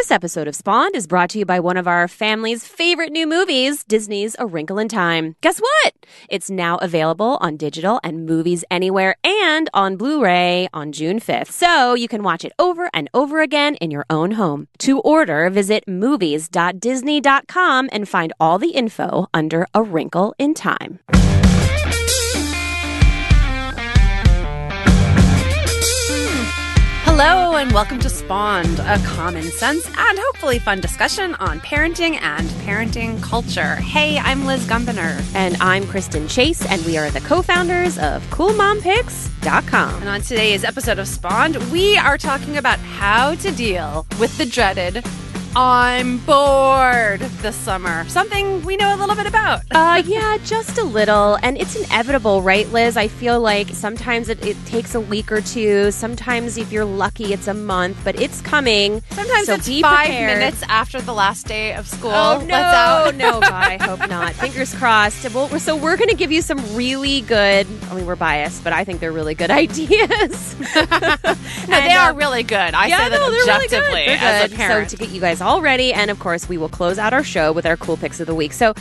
This episode of Spawned is brought to you by one of our family's favorite new movies, Disney's A Wrinkle in Time. Guess what? It's now available on digital and movies anywhere and on Blu-ray on June 5th. So you can watch it over and over again in your own home. To order, visit movies.disney.com and find all the info under A Wrinkle in Time. Hello, and welcome to Spawned, a common sense and hopefully fun discussion on parenting and parenting culture. Hey, I'm Liz Gumbinner. And I'm Kristen Chase, and we are the co-founders of CoolMomPicks.com. And on today's episode of Spawned, we are talking about how to deal with the dreaded I'm bored this summer. Something we know a little bit about. uh, yeah, just a little. And it's inevitable, right, Liz? I feel like sometimes it, it, takes a week or two. Sometimes, if you're lucky, it's a month, but it's coming. Sometimes so it's five prepared. minutes after the last day of school. Oh, no, Let's out. no, God, I hope not. Fingers crossed. Well, so we're going to give you some really good, I mean, we're biased, but I think they're really good ideas. No, they are really good. I yeah, say that no, really objectively good. As a parent. So to get you guys all ready, and of course, we will close out our show with our cool picks of the week. So,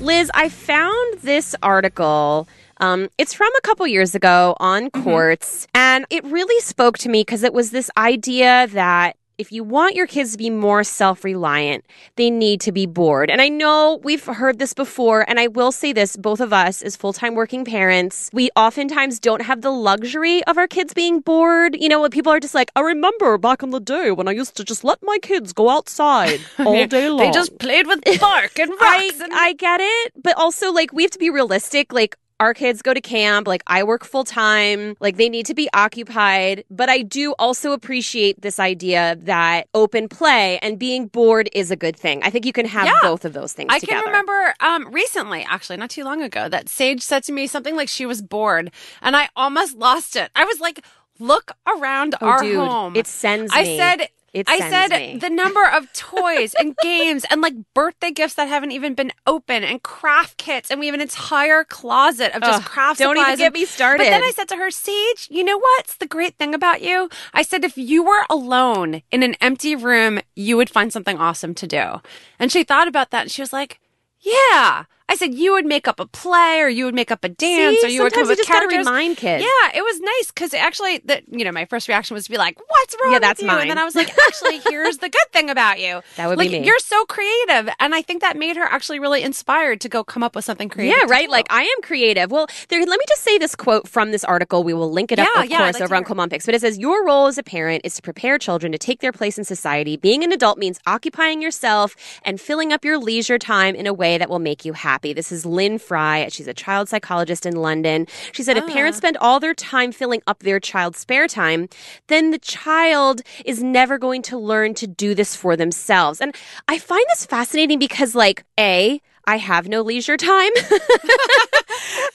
Liz, I found this article. Um, it's from a couple years ago on Quartz, and it really spoke to me because it was this idea that if you want your kids to be more self reliant, they need to be bored. And I know we've heard this before, and I will say this both of us, as full time working parents, we oftentimes don't have the luxury of our kids being bored. You know, when people are just like, I remember back in the day when I used to just let my kids go outside all day long. They just played with bark and I, rocks. and- I get it, but also like we have to be realistic. Like our kids go to camp, like I work full time, like they need to be occupied. But I do also appreciate this idea that open play and being bored is a good thing. I think you can have Yeah. both of those things I together. can remember um, recently, actually, not too long ago, that Sage said to me something like she was bored, and I almost lost it. I was like, "Look around Oh, our dude, home." it sends I said. It I said me. the number of toys and games and like birthday gifts that haven't even been open and craft kits and we have an entire closet of just Ugh, craft don't supplies. even get and- me started. But then I said to her, Sage, you know what's the great thing about you? I said if you were alone in an empty room, you would find something awesome to do. And she thought about that and she was like, Yeah. I said you would make up a play or you would make up a dance See, or you would come up you with just gotta characters. remind kids. Yeah, it was nice because actually, the you know, my first reaction was to be like, "What's wrong Yeah, with that's you?" mine. And then I was like, "Actually, here's the good thing about you. That would be like, me. You're so creative, and I think that made her actually really inspired to go come up with something creative. Yeah, right. Like I am creative. Well, there. Let me just say this quote from this article. We will link it up, Yeah, of yeah, course, like over on. Cool Mom Picks. But it says your role as a parent is to prepare children to take their place in society. Being an adult means occupying yourself and filling up your leisure time in a way that will make you happy. This is Lynn Fry. She's a child psychologist in London. She said if Ah. parents spend all their time filling up their child's spare time, then the child is never going to learn to do this for themselves. And I find this fascinating because, like, a I have no leisure time.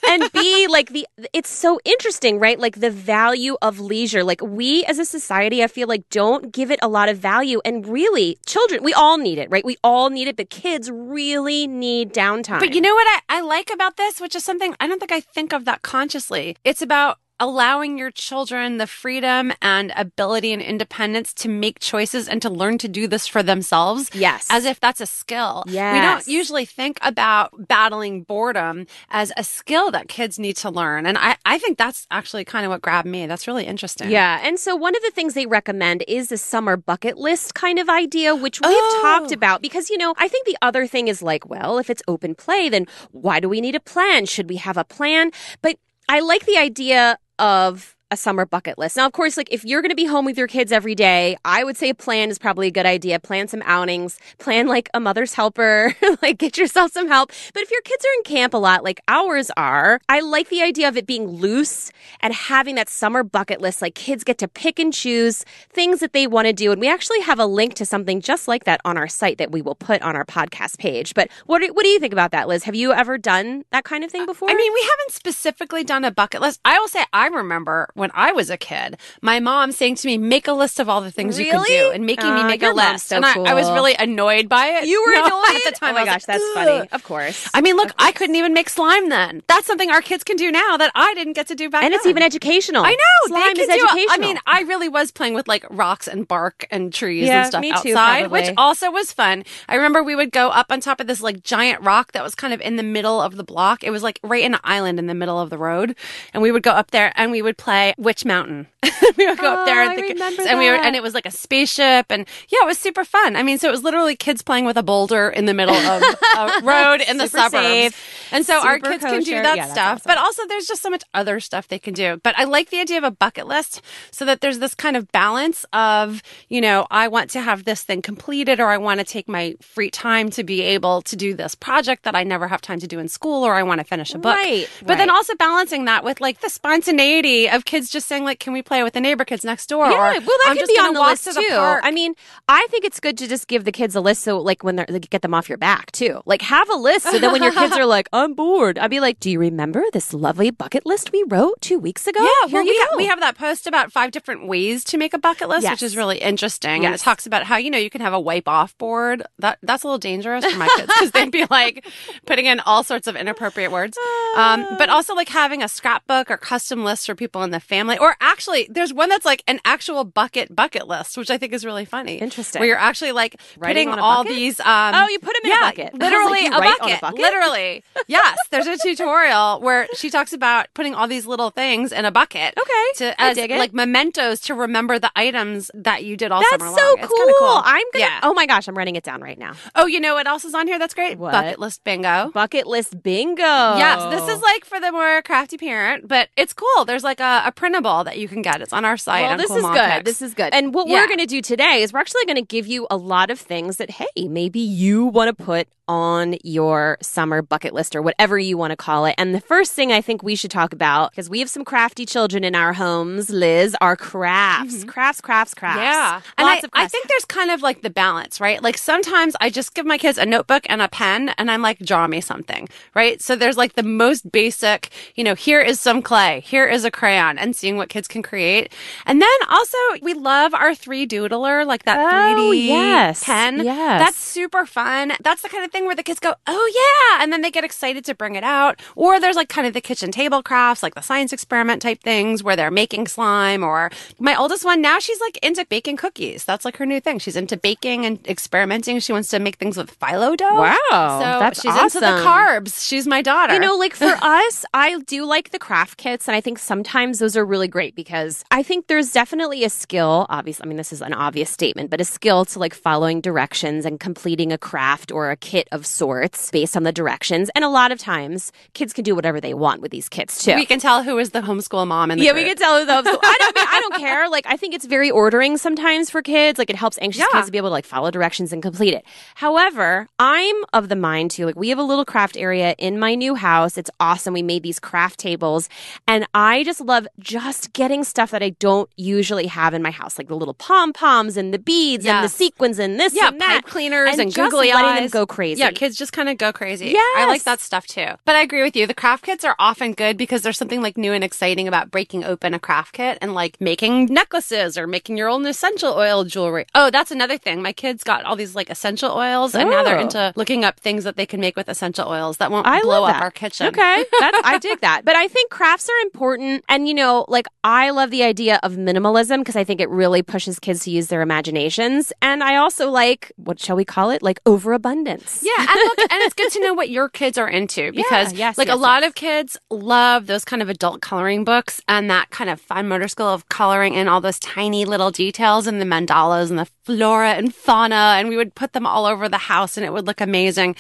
and B, like the it's so interesting, right? Like the value of leisure. Like we as a society, I feel like don't give it a lot of value. And really, children, we all need it, right? We all need it, but kids really need downtime. But you know what I, I like about this, which is something I don't think I think of that consciously. It's about allowing your children the freedom and ability and independence to make choices and to learn to do this for themselves. Yes. As if that's a skill. Yes. We don't usually think about battling boredom as a skill that kids need to learn. And I, I think that's actually kind of what grabbed me. That's really interesting. Yeah. And so one of the things they recommend is the summer bucket list kind of idea, which we've Oh. talked about because, you know, I think the other thing is like, well, if it's open play, then why do we need a plan? Should we have a plan? But I like the idea of a summer bucket list. Now, of course, like if you're going to be home with your kids every day, I would say a plan is probably a good idea. Plan some outings, plan like a mother's helper, like get yourself some help. But if your kids are in camp a lot, like ours are, I like the idea of it being loose and having that summer bucket list. Like kids get to pick and choose things that they want to do. And we actually have a link to something just like that on our site that we will put on our podcast page. But what do, what do you think about that, Liz? Have you ever done that kind of thing uh, before? I mean, we haven't specifically done a bucket list. I will say I remember when I was a kid. My mom saying to me, "Make a list of all the things you can do," and making me make a list. so and I, I was really annoyed by it. You were No, annoyed at the time. Oh my gosh, like, that's "Ugh." funny. Of course. I mean, look, I couldn't even make slime then. That's something our kids can do now that I didn't get to do back and then. And it's even educational. I know. Slime is educational. I mean, I really was playing with like rocks and bark and trees Yeah, and stuff me too, outside, probably. which also was fun. I remember we would go up on top of this like giant rock that was kind of in the middle of the block. It was like right in an island in the middle of the road, and we would go up there and we would play Witch Mountain. we would go Oh, up there and, I think- and we were, and it was like a spaceship, and yeah, it was super fun. I mean, so it was literally kids playing with a boulder in the middle of a road in the suburbs, safe, and so our kids can do that Yeah, stuff. awesome. But also, there's just so much other stuff they can do. But I like the idea of a bucket list so that there's this kind of balance of, you know, I want to have this thing completed or I want to take my free time to be able to do this project that I never have time to do in school or I want to finish a book. Right, But then also balancing that with like the spontaneity of kids just saying, like, can we play with the neighbor kids next door? Yeah, or, well, that I'm could be on the list to too. park. I mean, I think it's good to just give the kids a list so, like, when they're like, get them off your back too. Like, have a list so that when your kids are like, "I'm bored," I'd be like, "Do you remember this lovely bucket list we wrote two weeks ago?" Yeah, here well, you we, go. we have that post about five different ways to make a bucket list, which is really interesting. And it talks about how you know you can have a wipe off board. That that's a little dangerous for my kids because they'd be like putting in all sorts of inappropriate words. Um, but also like having a scrapbook or custom list for people in the family. Or actually, there's one that's like an actual bucket bucket list, which I think is really funny. Interesting. Where you're actually like Writing putting on all bucket? these. Um, Oh, you put them in a bucket. Was like, Literally a, on a bucket. bucket? Literally, yes. There's a tutorial where she talks about putting all these little things in a bucket. Okay, To as like mementos to remember the items that you did all That's summer so long. cool. Cool. I'm gonna. Yeah. Oh my gosh, I'm writing it down right now. Oh, you know what else is on here? That's great. What? Bucket list bingo. Bucket list bingo. Yes, this is like for the more crafty parent, but it's cool. There's like a, a printable that you can get. It's on our site. Well, this Cool is Mom good. This is good. And what Yeah. we're going to do today is we're actually going to give you a lot of things that, hey, maybe you want to put on your summer bucket list or whatever you want to call it. And the first thing I think we should talk about, because we have some crafty children in our homes, Liz, are crafts. Crafts, crafts, crafts. Mm-hmm. Yeah. And Lots I, of I think there's kind of like the balance, right? Like sometimes I just give my kids a notebook and a pen and I'm like, draw me something, right? So there's like the most basic, you know, here is some clay, here is a crayon and seeing what kids can create. And then also we love our 3Doodler, like that Oh, 3D yes. pen. Yes. That's super fun. That's the kind of thing where the kids go, oh yeah. And then they get excited to bring it out. Or there's like kind of the kitchen table crafts, like the science experiment type things where they're making slime or my oldest one now she's like into baking cookies. That's like her new thing. She's into baking and experimenting. She wants to make things with phyllo dough. Wow, So that's she's into the carbs. She's my daughter. You know, like for us, I do like the craft kits, and I think sometimes those are really great because I think there's definitely a skill. Obviously, I mean, this is an obvious statement, but a skill to like following directions and completing a craft or a kit of sorts based on the directions. And a lot of times, kids can do whatever they want with these kits too. we can tell who is the homeschool mom and yeah, group. we can tell those. I don't. mean, I don't care. Like, I think it's very ordering sometimes for kids. Like, it helps anxious Yeah. kids to be able to like follow directions and complete it. However, I'm of the mind too. Like, we have a little craft area in my new house. It's awesome. We made these craft tables, and I just love just getting stuff that I don't usually have in my house, like the little pom poms and the beads and the sequins and this yeah, and that. cleaners and, and just googly letting eyes. them go crazy. Yeah, kids just kind of go crazy. Yeah, I like that stuff too. But I agree with you. The craft kits are often good because there's something like new and exciting about breaking open a craft kit and like making necklaces or making your own essential oil jewelry. Oh, that's another thing. My kids got all these like essential oils and now they're Oh. into looking up things that they can make with essential oils that won't I blow up our kitchen. Okay, that's I dig that. But I think crafts are important, and you know, like I love the idea of minimalism because I think it really pushes kids to use their imaginations, and I also like what shall we call it, like overabundance. Yeah, and look, and it's good to know what your kids are into because, yes, like, yes, a lot yes. of kids love those kind of adult coloring books and that kind of fine motor skill of coloring in all those tiny little details and the mandalas and the flora and fauna, and we would put them all over the house and it would look amazing.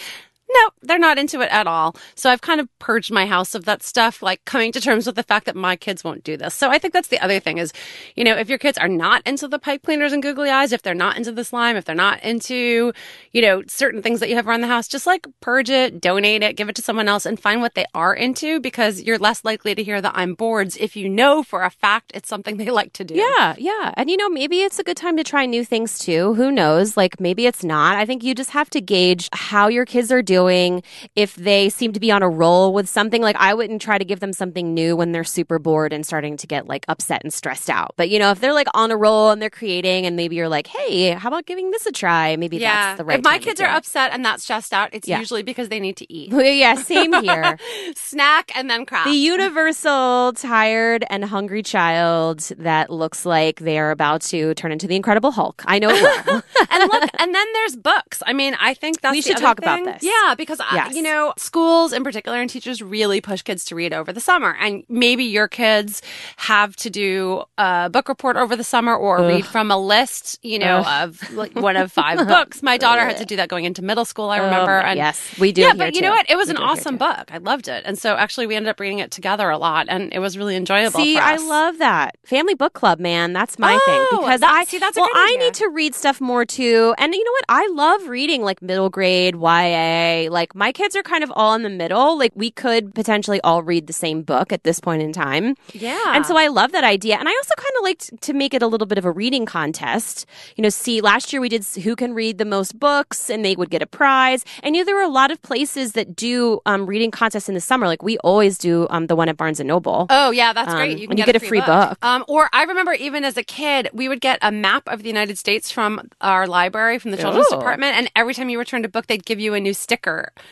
No, they're not into it at all. So I've kind of purged my house of that stuff, like coming to terms with the fact that my kids won't do this. So I think that's the other thing is, you know, if your kids are not into the pipe cleaners and googly eyes, if they're not into the slime, if they're not into, you know, certain things that you have around the house, just like purge it, donate it, give it to someone else and find what they are into because you're less likely to hear the I'm boards if you know for a fact it's something they like to do. Yeah, yeah. And you know, maybe it's a good time to try new things too. Who knows? Like maybe it's not. I think you just have to gauge how your kids are doing doing. If they seem to be on a roll with something, like I wouldn't try to give them something new when they're super bored and starting to get like upset and stressed out. But you know, if they're like on a roll and they're creating, and maybe you're like, hey, how about giving this a try? Maybe yeah. that's the right. if my kids are it. upset and that's stressed out, it's Yeah. usually because they need to eat. yeah, same here. Snack and then crap. The universal tired and hungry child that looks like they are about to turn into the Incredible Hulk. I know and look, and then there's books. I mean, I think that's We should talk about this. Yeah, because I, you know, schools in particular and teachers really push kids to read over the summer, and maybe your kids have to do a book report over the summer or read from a list, you know, of like one of five books. My daughter had to do that going into middle school. I remember, Um, and yes, we do. yeah, but you too. know what? It was We an awesome book. I loved it, and so actually we ended up reading it together a lot, and it was really enjoyable. See, I love that family book club, man. That's my Oh, thing because that- I see, that's a well, I need to read stuff more too. And you know what? I love reading like middle grade YA. Like my kids are kind of all in the middle. Like we could potentially all read the same book at this point in time. Yeah, And so I love that idea. And I also kind of liked to make it a little bit of a reading contest. You know, see, last year we did who can read the most books and they would get a prize. And you know, there were a lot of places that do um, reading contests in the summer. Like we always do um, the one at Barnes and Noble. Oh yeah, that's Um, great. You can and you get, get a free book. Um, or I remember even as a kid, we would get a map of the United States from our library, from the children's Ooh. department, and every time you returned a book, they'd give you a new sticker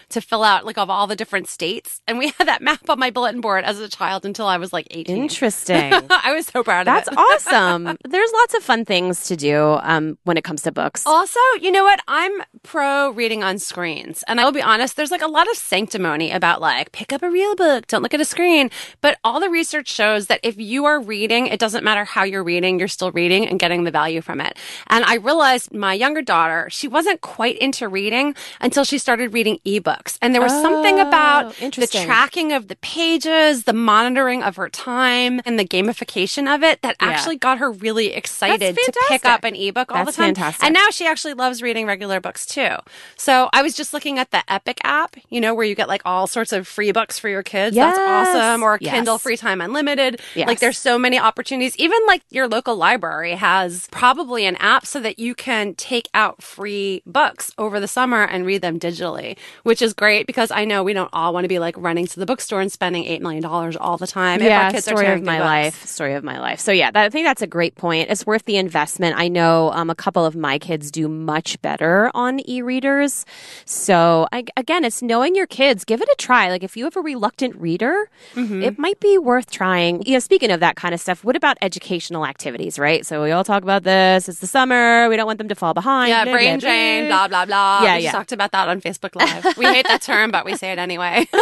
to fill out, like of all the different states. And we had that map on my bulletin board as a child until I was like eighteen. Interesting. I was so proud That's of it. awesome. There's lots of fun things to do um, when it comes to books. Also, you know what? I'm pro reading on screens. And I will be honest, there's like a lot of sanctimony about like, pick up a real book, don't look at a screen. But all the research shows that if you are reading, it doesn't matter how you're reading, you're still reading and getting the value from it. And I realized my younger daughter, she wasn't quite into reading until she started reading ebooks. And there was something Oh, about the tracking of the pages, the monitoring of her time, and the gamification of it that Yeah. actually got her really excited to pick up an ebook all That's the time. fantastic. And now she actually loves reading regular books too. So I was just looking at the Epic app, you know, where you get like all sorts of free books for your kids. That's awesome. Or Yes. Kindle Free Time Unlimited. Yes. Like there's so many opportunities. Even like your local library has probably an app so that you can take out free books over the summer and read them digitally, which is great because I know we don't all want to be like running to the bookstore and spending $8 million all the time. yeah, our kids story of my books. life. Story of my life. So yeah, that, I think that's a great point. It's worth the investment. I know um, a couple of my kids do much better on e-readers. So I, again, it's knowing your kids. Give it a try. Like if you have a reluctant reader, Mm-hmm. it might be worth trying. You know, speaking of that kind of stuff, what about educational activities? Right. So we all talk about this. It's the summer. We don't want them to fall behind. Yeah, brain drain, blah. blah, blah, blah. Yeah, we yeah. talked about that on Facebook Live. We hate that term, but we say it anyway.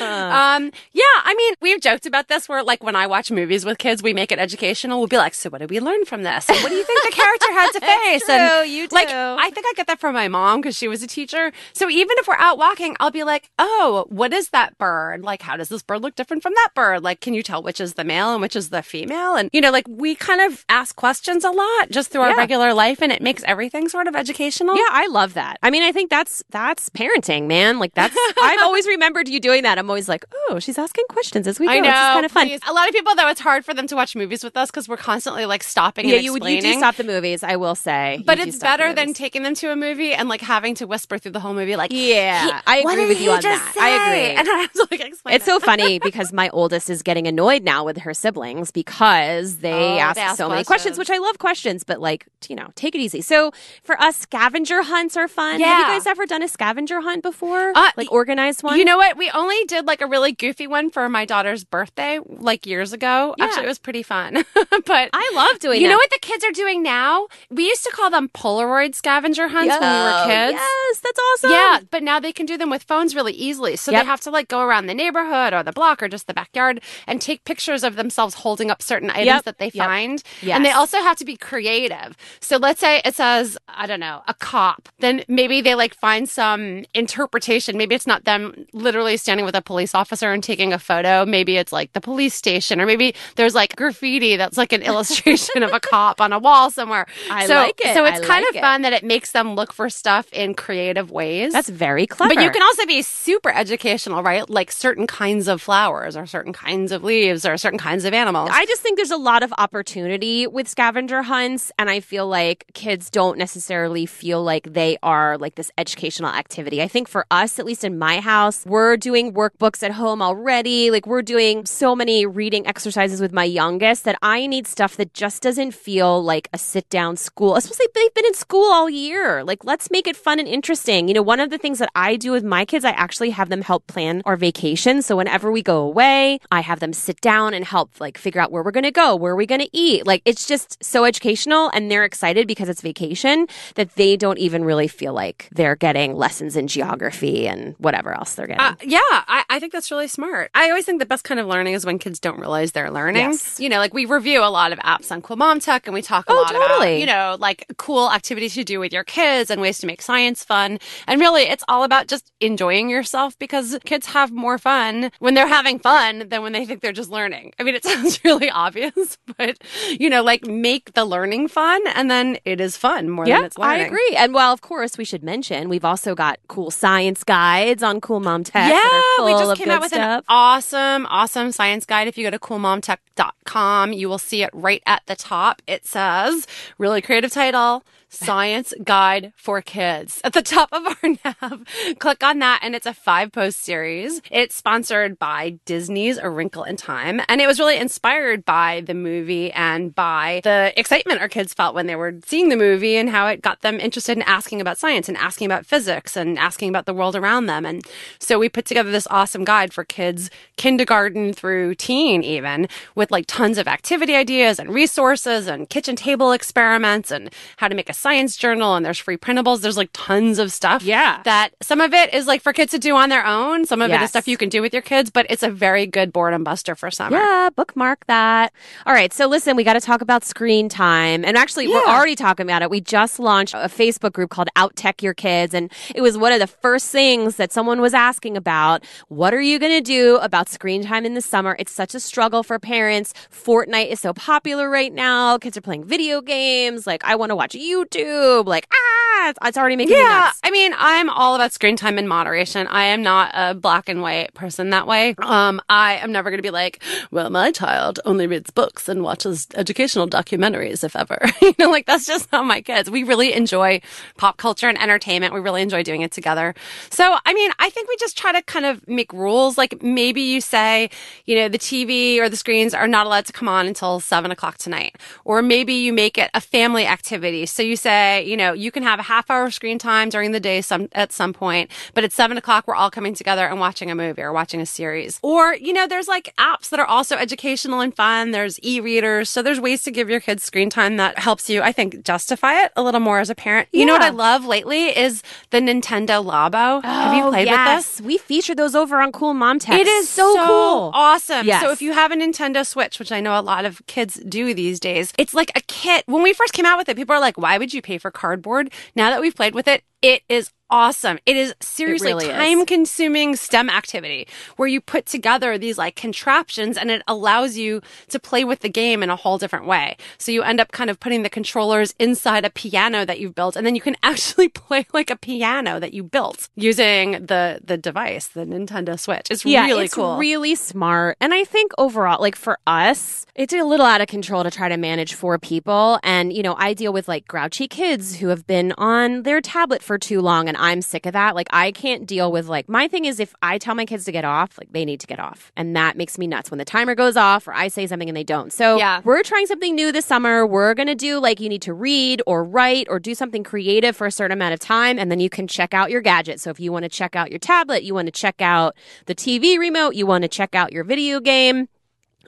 um, yeah, I mean, we've joked about this where, like, when I watch movies with kids, we make it educational. We'll be like, so what did we learn from this? And what do you think the character had to face? true, and, you Like. I think I get that from my mom because she was a teacher. So even if we're out walking, I'll be like, oh, what is that bird? Like, how does this bird look different from that bird? Like, can you tell which is the male and which is the female? And, you know, like, we kind of ask questions a lot just through our Yeah. regular life and it makes everything sort of educational. Yeah, I love that. I mean, I think that's that's parenting, man. Like that's I've always remembered you doing that. I'm always like, oh, she's asking questions as we go. I know. It's kind of fun. please. A lot of people, though, it's hard for them to watch movies with us because we're constantly like stopping Yeah, you, you do stop the movies. I will say, but You do it's better than taking them to a movie and like having to whisper through the whole movie, like, Yeah, I agree with you on that. I agree. And I have to like explain. It's so funny because my oldest is getting annoyed now with her siblings because they, Oh, ask, they ask so many questions. questions, which I love questions, but like, you know, take it easy. So for us, scavenger hunts are fun. Have Yeah. you guys ever done a scavenger hunt before? Uh, like organized one? You know what? We only did like a really goofy one for my daughter's birthday, like years ago. Yeah. Actually, it was pretty fun. but I love doing you them. know what the kids are doing now? We used to call them Polaroid scavenger hunts when we were kids. Yes, that's awesome. Yeah, but now they can do them with phones really easily. So Yep. they have to like go around the neighborhood or the block or just the backyard and take pictures of themselves holding up certain items Yep. that they Yep. find. Yes. And they also have to be creative. So let's say it says, I don't know, a cop. Then maybe they like find some Um, interpretation. Maybe it's not them literally standing with a police officer and taking a photo. Maybe it's like the police station or maybe there's like graffiti that's like an illustration of a cop on a wall somewhere. I so, like it. So it's I kind like of it. fun that it makes them look for stuff in creative ways. That's very clever. But you can also be super educational, right? Like certain kinds of flowers or certain kinds of leaves or certain kinds of animals. I just think there's a lot of opportunity with scavenger hunts, and I feel like kids don't necessarily feel like they are like this educational activity. I think for us, at least in my house, we're doing workbooks at home already. Like we're doing so many reading exercises with my youngest that I need stuff that just doesn't feel like a sit down school, especially they've been in school all year. Like let's make it fun and interesting. You know, one of the things that I do with my kids, I actually have them help plan our vacation. So whenever we go away, I have them sit down and help like figure out where we're going to go, where are we going to eat. Like it's just so educational and they're excited because it's vacation that they don't even really feel like they're getting lessons in geography and whatever else they're getting. Uh, yeah, I, I think that's really smart. I always think the best kind of learning is when kids don't realize they're learning. Yes. You know, like we review a lot of apps on Cool Mom Tech and we talk a Oh, lot about, totally. you know, like cool activities to do with your kids and ways to make science fun. And really, it's all about just enjoying yourself because kids have more fun when they're having fun than when they think they're just learning. I mean, it sounds really obvious, but, you know, like make the learning fun and then it is fun more yeah, than it's I agree. And well, of course, we should mention we've also got cool science guides on Cool Mom Tech. Yeah, we just came out with stuff. an awesome, awesome science guide. If you go to coolmomtech.com, you will see it right at the top. It says, really creative title, Science Guide for Kids. At the top of our nav, click on that and it's a five post series. It's sponsored by Disney's A Wrinkle in Time and it was really inspired by the movie and by the excitement our kids felt when they were seeing the movie and how it got them interested in asking about science and asking about physics and asking about the world around them. And so we put together this awesome guide for kids, kindergarten through teen even, with like tons of activity ideas and resources and kitchen table experiments and how to make a science journal. And there's free printables. There's like tons of stuff. Yeah. That some of it is like for kids to do on their own. Some of it is stuff you can do with your kids, but it's a very good boredom buster for summer. Yeah, bookmark that. All right, so listen, we got to talk about screen time. And actually, we're already talking about it. We just launched a Facebook group called Out Tech Your Kids. And it was one of the first things that someone was asking about. What are you going to do about screen time in the summer? It's such a struggle for parents. Fortnite is so popular right now. Kids are playing video games. Like, I want to watch YouTube. Like, ah, it's, it's already making me Yeah, nuts. I mean, I'm all about screen time in moderation. I am not a black and white person that way. Um, I am never going to be like, well, my child only reads books and watches educational documentaries, if ever. you know, like that's just not my kids. We really enjoy pop culture and entertainment. We really enjoy doing it together. So, I mean, I think we just try to kind of make rules. Like maybe you say, you know, the TV or the screens are not allowed to come on until seven o'clock tonight. Or maybe you make it a family activity. So you say, you know, you can have a half hour screen time during the day some at some point, but at seven o'clock we're all coming together and watching a movie or watching a series. Or, you know, there's like apps that are also educational and fun. There's e-readers. So there's ways to give your kids screen time that helps you, I think, justify it a little more as a parent. You know what I love lately is the Nintendo Labo. Have you Oh, played with this? We featured those over on Cool Mom Tech. It is so, cool. awesome. Yes. So if you have a Nintendo Switch, which I know a lot of kids do these days, it's like a kit. When we first came out with it, people are like, "Why would you pay for cardboard?" Now that we've played with it, it is awesome. It is seriously really is. time consuming STEM activity where you put together these like contraptions and it allows you to play with the game in a whole different way. So you end up kind of putting the controllers inside a piano that you've built and then you can actually play like a piano that you built using the the device, the Nintendo Switch. It's yeah, really it's cool. really smart. And I think overall, like for us, it's a little out of control to try to manage four people. And, you know, I deal with like grouchy kids who have been on their tablet for too long and I'm sick of that. Like I can't deal with like my thing is if I tell my kids to get off, like they need to get off. And that makes me nuts when the timer goes off or I say something and they don't. So Yeah. we're trying something new this summer. We're gonna do like you need to read or write or do something creative for a certain amount of time and then you can check out your gadget. So if you want to check out your tablet, you want to check out the TV remote, you want to check out your video game.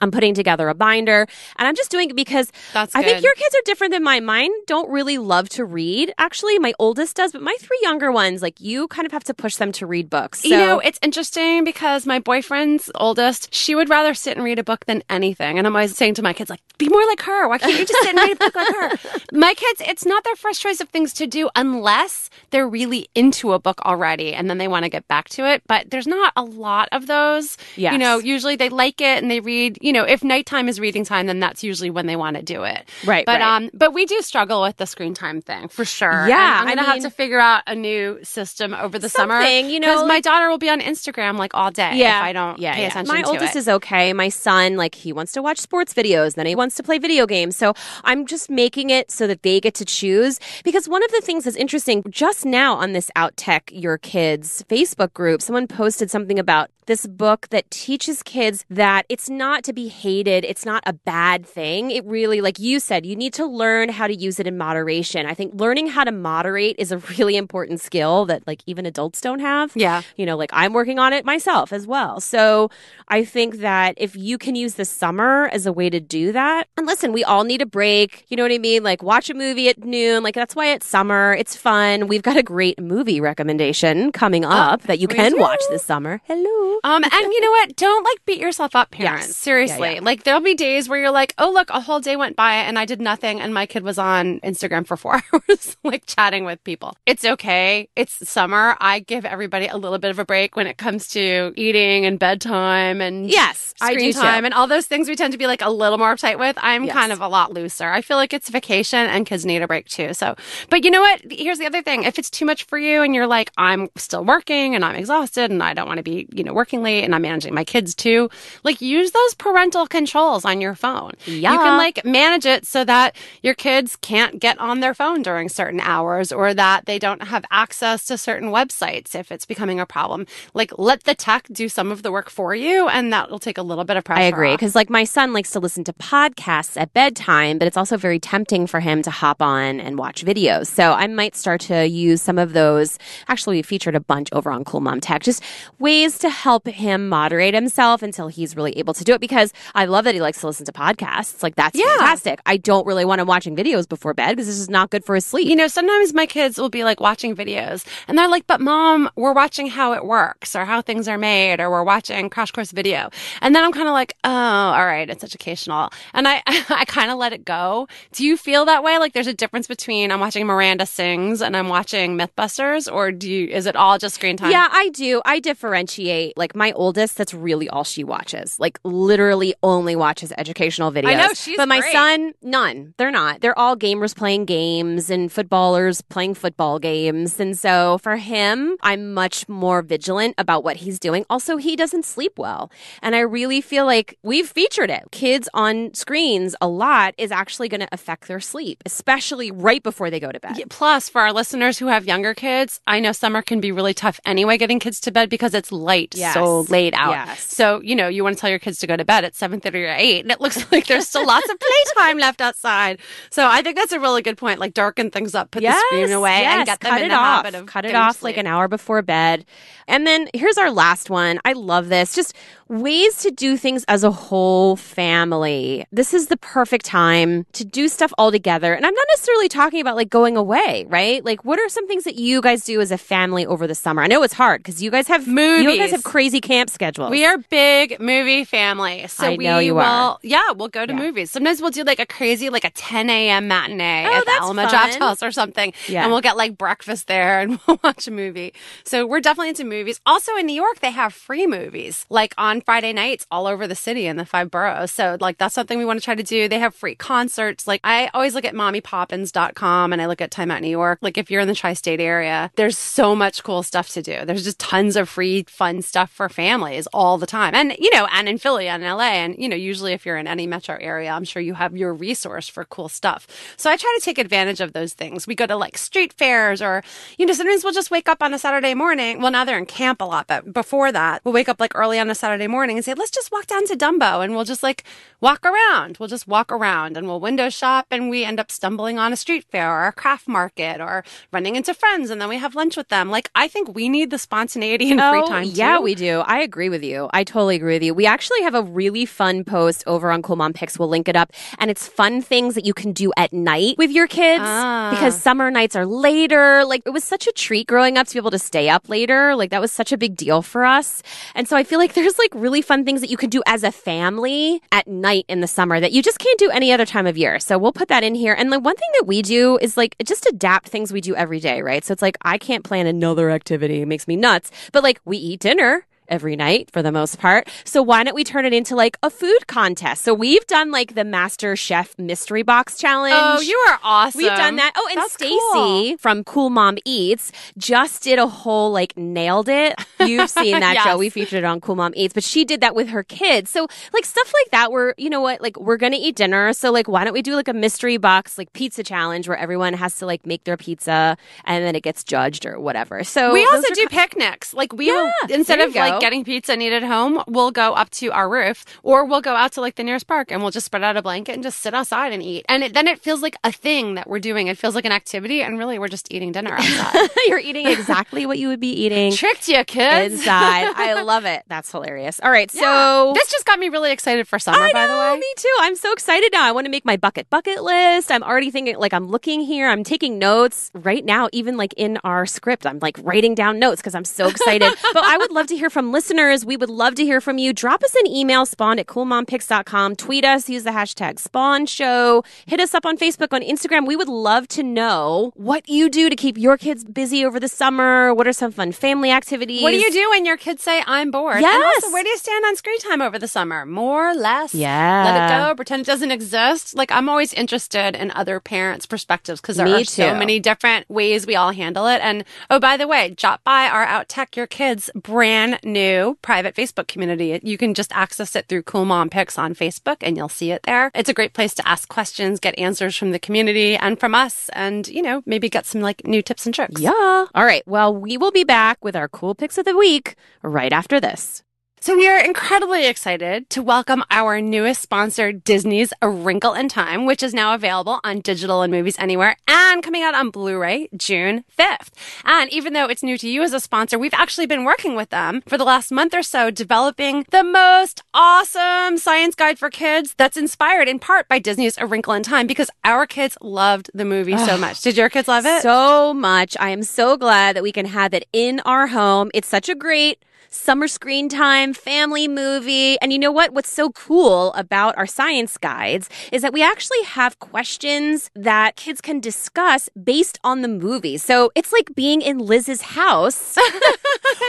I'm putting together a binder and I'm just doing it because That's I think your kids are different than mine. Mine don't really love to read. Actually, my oldest does, but my three younger ones, like you kind of have to push them to read books. So, you know, it's interesting because my boyfriend's oldest, she would rather sit and read a book than anything. And I'm always saying to my kids, like, be more like her. Why can't you just sit and read a book like her? My kids, it's not their first choice of things to do unless they're really into a book already and then they want to get back to it. But there's not a lot of those. Yes. You know, usually they like it and they read, you know, if nighttime is reading time, then that's usually when they want to do it. Right, But right. um, but we do struggle with the screen time thing for sure. Yeah, And I'm gonna have mean- to figure out a new system over the summer. You know, because my daughter will be on Instagram like all day if I don't yeah, pay yeah. attention My oldest it. is okay. My son, like, he wants to watch sports videos, then he wants to play video games. So I'm just making it so that they get to choose. Because one of the things that's interesting, just now on this Out Tech Your Kids Facebook group, someone posted something about this book that teaches kids that it's not to be hated. It's not a bad thing. It really, like you said, you need to learn how to use it in moderation. I think learning how to moderate is a really important skill that, like, even adults don't have yeah. you know, like I'm working on it myself as well. So I think that if you can use the summer as a way to do that, and listen, we all need a break. You know what I mean? Like watch a movie at noon. Like that's why it's summer. It's fun. We've got a great movie recommendation coming up that you can watch this summer. Hello. Um, and you know what? Don't like beat yourself up, parents. Yes. Seriously. Yeah, yeah. Like there'll be days where you're like, oh look, a whole day went by and I did nothing and my kid was on Instagram for four hours, like chatting with people. It's okay. It's summer. I give everybody a little bit of a break when it comes to eating and bedtime and Yes, screen too. time and all those things we tend to be like a little more uptight with. I'm Yes. kind of a lot looser. I feel like it's vacation and kids need a break too. So, but you know what? Here's the other thing. If it's too much for you and you're like, I'm still working and I'm exhausted and I don't want to be, you know, working late and I'm managing my kids too, like use those parental controls on your phone. Yeah. You can like manage it so that your kids can't get on their phone during certain hours or that they don't have access to certain websites if it's becoming a problem. Like let the tech do some of the work for you and that will take a little bit of pressure. I agree because like my son likes to listen to podcasts at bedtime, but it's also very tempting for him to hop on and watch videos. So I might start to use some of those. Actually, we featured a bunch over on Cool Mom Tech, just ways to help him moderate himself until he's really able to do it. Because I love that he likes to listen to podcasts. Like that's Yeah. fantastic. I don't really want him watching videos before bed because this is not good for his sleep. You know, sometimes my kids will be like watching videos and they're like, but mom, we're watching how it works or how things are made or we're watching crash course video. And then I'm kind of like, oh, all right, it's educational. And I, I kind of let it go. Do you feel that way? Like there's a difference between I'm watching Miranda Sings and I'm watching Mythbusters or do you, is it all just screen time? Yeah, I do. I differentiate. Like my oldest, that's really all she watches. Like literally only watches educational videos. know, she's But my great. son, none. They're not. They're all gamers playing games and footballers playing football games. And so for him, I'm much more vigilant about what he's doing. Also, he doesn't sleep well. And I really feel like we've featured it. Kids on screens a lot is actually going to affect their sleep, especially right before they go to bed. Yeah, Plus, for our listeners who have younger kids, I know summer can be really tough anyway getting kids to bed because it's light Yes. so late out. Yes. So, you know, you want to tell your kids to go to bed at 7.30 or 8 and it looks like there's still lots of playtime left outside. So I think that's a really good point. Like darken things up, put the screen away yes, and get them cut in it the off. habit of cut it off like an hour before bed. And then here's our last one. I love this. Just ways to do things as a whole family. This is the perfect time to do stuff all together. And I'm not necessarily talking about like going away, right? Like what are some things that you guys do as a family over the summer? I know it's hard because you guys have movies. You guys have crazy camp schedules. We are big movie family. So I we know you will, are. yeah, we'll go to Yeah. movies. Sometimes we'll do like a crazy, like a 10 a.m. matinee Oh, at the Alamo. Drafthouse or something. Yeah. And we'll get like breakfast there and we'll watch a movie. So we're definitely into movies. Also in New York, they have free movies like on Friday nights all over the city in the five boroughs. So like that's something we want to try to do. They have free concerts. Like I always look at mommypoppins.com and I look at Time Out New York. Like if you're in the tri-state area, there's so much cool stuff to do. There's just tons of free fun stuff for families all the time. And you know, and in Philly and LA and you know, usually if you're in any metro area, I'm sure you have your resource for cool stuff. So I try to take advantage of those things. We go to like street fairs or you know, sometimes we'll just wake up on a Saturday morning. Well, now they're in camp a lot, but before that, we'll wake up like early on a Saturday morning and say, let's just walk down to Dumbo and we'll just like walk around. We'll just walk around and we'll window shop and we end up stumbling on a street fair or a craft market or running into friends and then we have lunch with them. Like I think we need the spontaneity and free oh, time. Oh, Yeah, too. we do. I agree with you. I totally agree with you. We actually have a really fun post over on Cool Mom Picks. We'll link it up. And it's fun things that you can do at night with your kids Ah. because summer nights are later. Like it was such a treat growing up to be able to stay up later. Like that was such a big deal for us. And so I feel like there's like really fun things that you can do as a family at night in the summer that you just can't do any other time of year. So we'll put that in here. And the one thing that we do is like just adapt things we do every day, right? So it's like I can't plan another activity. It makes me nuts. But like we eat dinner every night for the most part. So why don't we turn it into like a food contest? So we've done like the MasterChef Mystery Box Challenge. Oh, you are awesome. We've done that. Oh, and That's Stacy cool. from Cool Mom Eats just did a whole like nailed it. You've seen that show. We featured it on Cool Mom Eats, but she did that with her kids. So like stuff like that where, you know what, like we're gonna eat dinner. So like why don't we do like a mystery box like pizza challenge where everyone has to like make their pizza and then it gets judged or whatever. So We also do picnics. Like we Yeah, will instead of you like getting pizza and eat at home, we'll go up to our roof or we'll go out to like the nearest park and we'll just spread out a blanket and just sit outside and eat. And it, then it feels like a thing that we're doing. It feels like an activity and really we're just eating dinner outside. You're eating exactly what you would be eating Tricked you, kids. inside. I love it. That's hilarious. All right, Yeah. so this just got me really excited for summer, I by the way. me too. I'm so excited now. I want to make my bucket bucket list. I'm already thinking like I'm looking here. I'm taking notes right now, even like in our script. I'm like writing down notes because I'm so excited. but I would love to hear from listeners. We would love to hear from you. Drop us an email, spawn at coolmompicks.com. Tweet us, use the hashtag spawn show. Hit us up on Facebook, on Instagram. We would love to know what you do to keep your kids busy over the summer. What are some fun family activities? What do you do when your kids say I'm bored? And Yes. also, where do you stand on screen time over the summer? More, less? Yeah. Let it go. Pretend it doesn't exist. Like I'm always interested in other parents' perspectives because there Me are so many different ways we all handle it. And oh, by the way, drop by our Out Tech Your Kids brand new private Facebook community. You can just access it through Cool Mom Picks on Facebook and you'll see it there. It's a great place to ask questions, get answers from the community and from us, and you know maybe get some like new tips and tricks. Yeah. All right. Well, we will be back with our cool picks of the week right after this. So we are incredibly excited to welcome our newest sponsor, Disney's A Wrinkle in Time, which is now available on digital and movies anywhere and coming out on Blu-ray June 5th. And even though it's new to you as a sponsor, we've actually been working with them for the last month or so, developing the most awesome science guide for kids that's inspired in part by Disney's A Wrinkle in Time because our kids loved the movie so much. Did your kids love it? So much. I am so glad that we can have it in our home. It's such a great summer screen time family movie. And you know what? What's so cool about our science guides is that we actually have questions that kids can discuss based on the movie. So it's like being in Liz's house.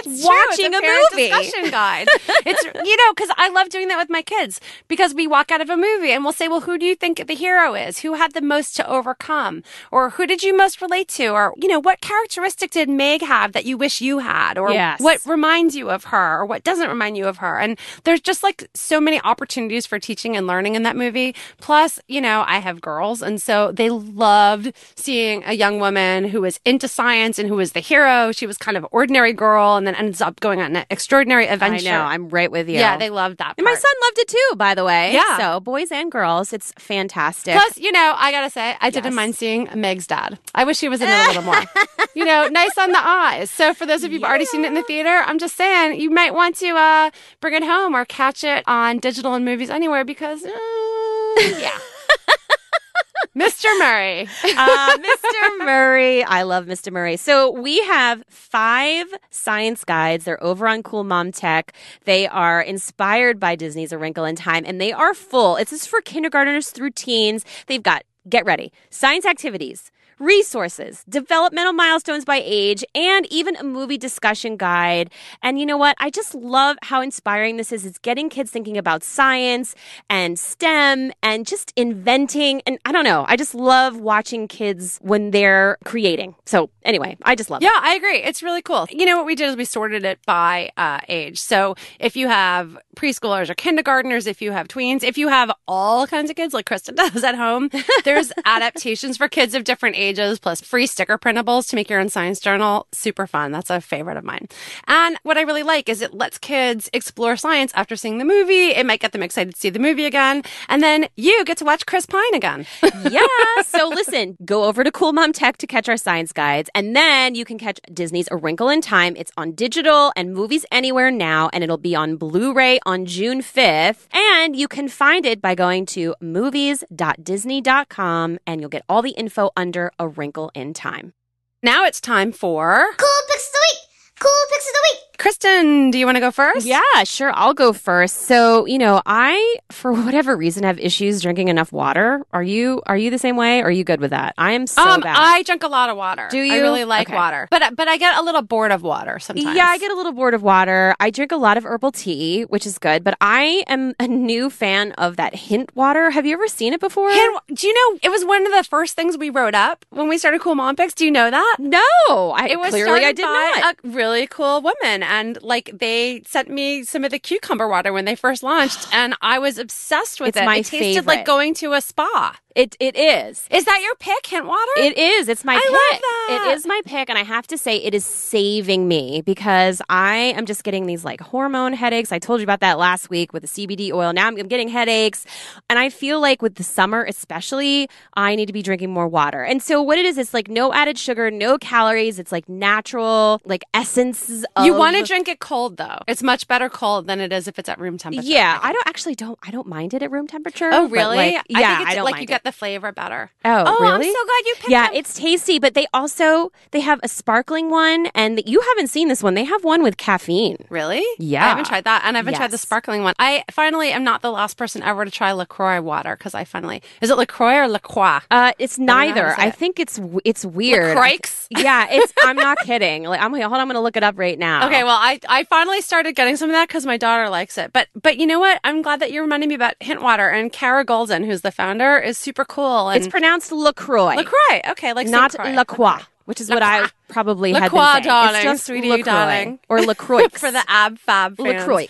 True. watching It's a parent movie. discussion guide. It's you know because I love doing that with my kids because we walk out of a movie and we'll say, well, who do you think the hero is? Who had the most to overcome, or who did you most relate to, or you know what characteristic did Meg have that you wish you had, or Yes. what reminds you of her, or what doesn't remind you of her? And there's just like so many opportunities for teaching and learning in that movie. Plus, you know, I have girls, and so they loved seeing a young woman who was into science and who was the hero. She was kind of an ordinary girl, and then ends up going on an extraordinary adventure. I know. I'm right with you. Yeah, they loved that. and my son loved it too, by the way. Yeah. So boys and girls, it's fantastic. Plus, you know, I gotta say, I didn't mind seeing Meg's dad. I wish he was in it a little more. you know, nice on the eyes. So for those of you who've already seen it in the theater, I'm just saying you might want to uh, bring it home or catch it on digital and movies anywhere because, uh, yeah. Mr. Murray. uh, Mr. Murray. I love Mr. Murray. So we have five science guides. They're over on Cool Mom Tech. They are inspired by Disney's A Wrinkle in Time, and they are full. It's just for kindergartners through teens. They've got, get ready, science activities. Resources, developmental milestones by age, and even a movie discussion guide. And you know what? I just love how inspiring this is. It's getting kids thinking about science and STEM and just inventing. And I don't know. I just love watching kids when they're creating. So anyway, I just love it. Yeah, I agree. It's really cool. You know what we did is we sorted it by uh, age. So if you have preschoolers or kindergartners, if you have tweens, if you have all kinds of kids like Kristen does at home, there's adaptations for kids of different ages, plus free sticker printables to make your own science journal. Super fun. That's a favorite of mine. And what I really like is it lets kids explore science after seeing the movie. It might get them excited to see the movie again. And then you get to watch Chris Pine again. yeah. So listen, go over to Cool Mom Tech to catch our science guides, and then you can catch Disney's A Wrinkle in Time. It's on digital and movies anywhere now, and it'll be on Blu-ray on June 5th. And you can find it by going to movies.disney.com, and you'll get all the info under A Wrinkle in Time. now it's time for Cool Picks of the Week! Cool Picks of the Week! Kristen, do you want to go first? Yeah, sure. I'll go first. So, you know, I for whatever reason have issues drinking enough water. Are you are you the same way? Or are you good with that? I am so um, bad. I drink a lot of water. Do you? I really like Okay. water, but but I get a little bored of water sometimes. Yeah, I get a little bored of water. I drink a lot of herbal tea, which is good, but I am a new fan of that hint water. Have you ever seen it before? Hand- do you know it was one of the first things we wrote up when we started Cool Mom Picks? Do you know that? no, I It was clearly I did by not. a really cool woman, and like they sent me some of the cucumber water when they first launched, and I was obsessed with It's it. my it tasted favorite. like going to a spa. It it is. Is that your pick, hint water? It is. It's my I pick. love that. It is my pick, and I have to say, it is saving me because I am just getting these like hormone headaches. I told you about that last week with the CBD oil. Now I'm, I'm getting headaches, and I feel like with the summer, especially, I need to be drinking more water. And so, what it is, it's like no added sugar, no calories. It's like natural, like essences. Of, you want to drink it cold though. It's much better cold than it is if it's at room temperature. Yeah, I don't actually don't. I don't mind it at room temperature. Oh really? like, yeah, I think it's don't like you it. get the flavor better. Oh, Oh, I'm so glad you picked it. Yeah, up. it's tasty, but they also they have a sparkling one, and you haven't seen this one. They have one with caffeine. Really? Yeah. I haven't tried that, and I haven't tried the sparkling one. I finally am not the last person ever to try Lacroix water because I finally is it Lacroix or Lacroix? Uh, it's to neither. I it. think it's it's weird. LaCroix? Yeah, it's. I'm not kidding. Like, I'm hold on. I'm gonna look it up right now. Okay, well, I I finally started getting some of that because my daughter likes it. But but you know what? I'm glad that you reminded me about Hintwater and Kara Goldin, who's the founder, is super cool. And it's pronounced Lacroix, Lacroix. Okay, like not St. Croix. Lacroix, which is what I probably had been saying. darling, it's just sweetie, LaCroix darling. or Lacroix for the ab fab fans. Lacroix.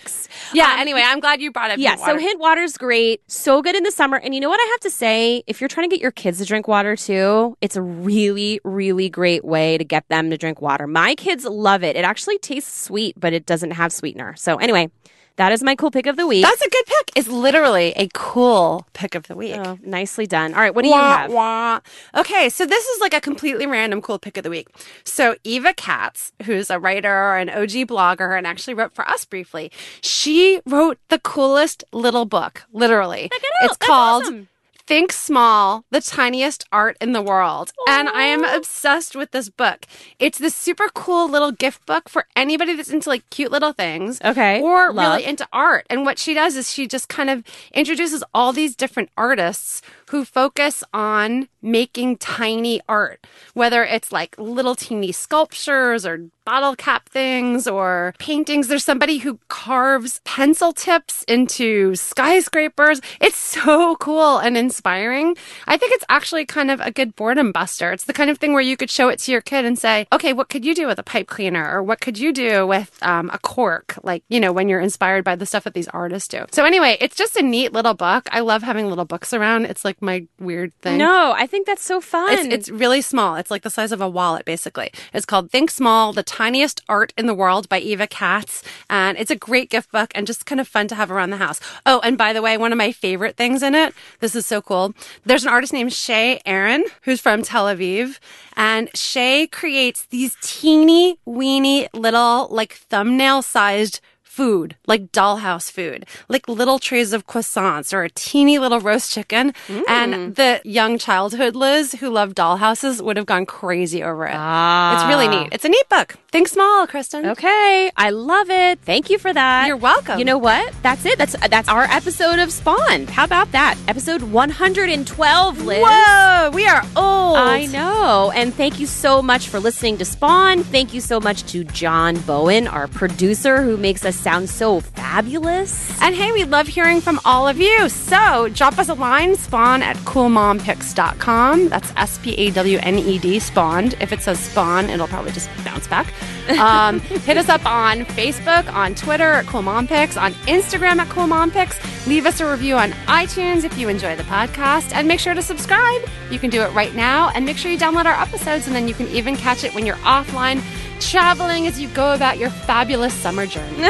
Yeah. Um, anyway, I'm glad you brought up. Yeah, Hintwater. so hint water's great. So good in the summer. And you know what I have to say? If you're trying to get your kids to drink water too, it's a really, really great way to get them to drink water. My kids love it. It actually tastes sweet, but it doesn't have sweetener. So anyway, that is my cool pick of the week. That's a good pick. It's literally a cool pick of the week. Oh, nicely done. All right, what do you Wah, have? wah. Okay, so this is like a completely random cool pick of the week. So Eva Katz, who's a writer, or an OG blogger, and actually wrote for us briefly, she wrote the coolest little book, literally. Check it out. It's That's called awesome. Think Small, the tiniest art in the world. And I am obsessed with this book. It's this super cool little gift book for anybody that's into like cute little things. Okay, Or love. really into art. And what she does is she just kind of introduces all these different artists who focus on making tiny art, whether it's like little teeny sculptures or bottle cap things or paintings. There's somebody who carves pencil tips into skyscrapers. It's so cool and inspiring. I think it's actually kind of a good boredom buster. It's the kind of thing where you could show it to your kid and say, okay, what could you do with a pipe cleaner? Or what could you do with um, a cork? Like, you know, when you're inspired by the stuff that these artists do. So anyway, it's just a neat little book. I love having little books around. It's like my weird thing. No, I think that's so fun. It's, it's really small. It's like the size of a wallet, basically. It's called Think Small, the tiniest art in the world by Eva Katz. And it's a great gift book and just kind of fun to have around the house. Oh, and by the way, one of my favorite things in it, this is so cool. There's an artist named Shay Aaron, who's from Tel Aviv. And Shay creates these teeny weeny little, like thumbnail sized food, like dollhouse food, like little trays of croissants or a teeny little roast chicken. And the young childhood Liz who loved dollhouses would have gone crazy over it. Ah. It's really neat. It's a neat book. Think small, Kristen. Okay, I love it. Thank you for that. You're welcome. You know what? That's it. That's that's our episode of Spawn. How about that? Episode 112, Liz. Whoa, we are old. I know. And thank you so much for listening to Spawn. Thank you so much to John Bowen, our producer, who makes us sound so fabulous. And hey, we love hearing from all of you. So drop us a line, spawned at coolmompicks.com. That's S P A W N E D, spawned. If it says spawn, it'll probably just bounce back. Um, hit us up on Facebook, on Twitter at Cool Mom Picks, on Instagram at Cool Mom Picks. Leave us a review on iTunes if you enjoy the podcast, and make sure to subscribe. You can do it right now, and make sure you download our episodes, and then you can even catch it when you're offline. Traveling as you go about your fabulous summer journey.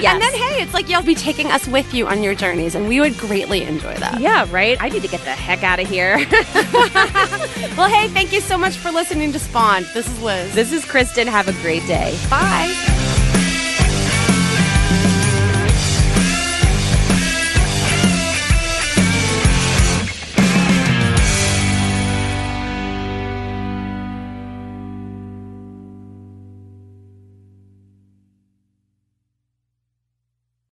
Yes. And then, hey, it's like you'll be taking us with you on your journeys, and we would greatly enjoy that. yeah, right? I need to get the heck out of here. Well, hey, thank you so much for listening to Spawn. This is Liz. this is Kristen. Have a great day. Bye.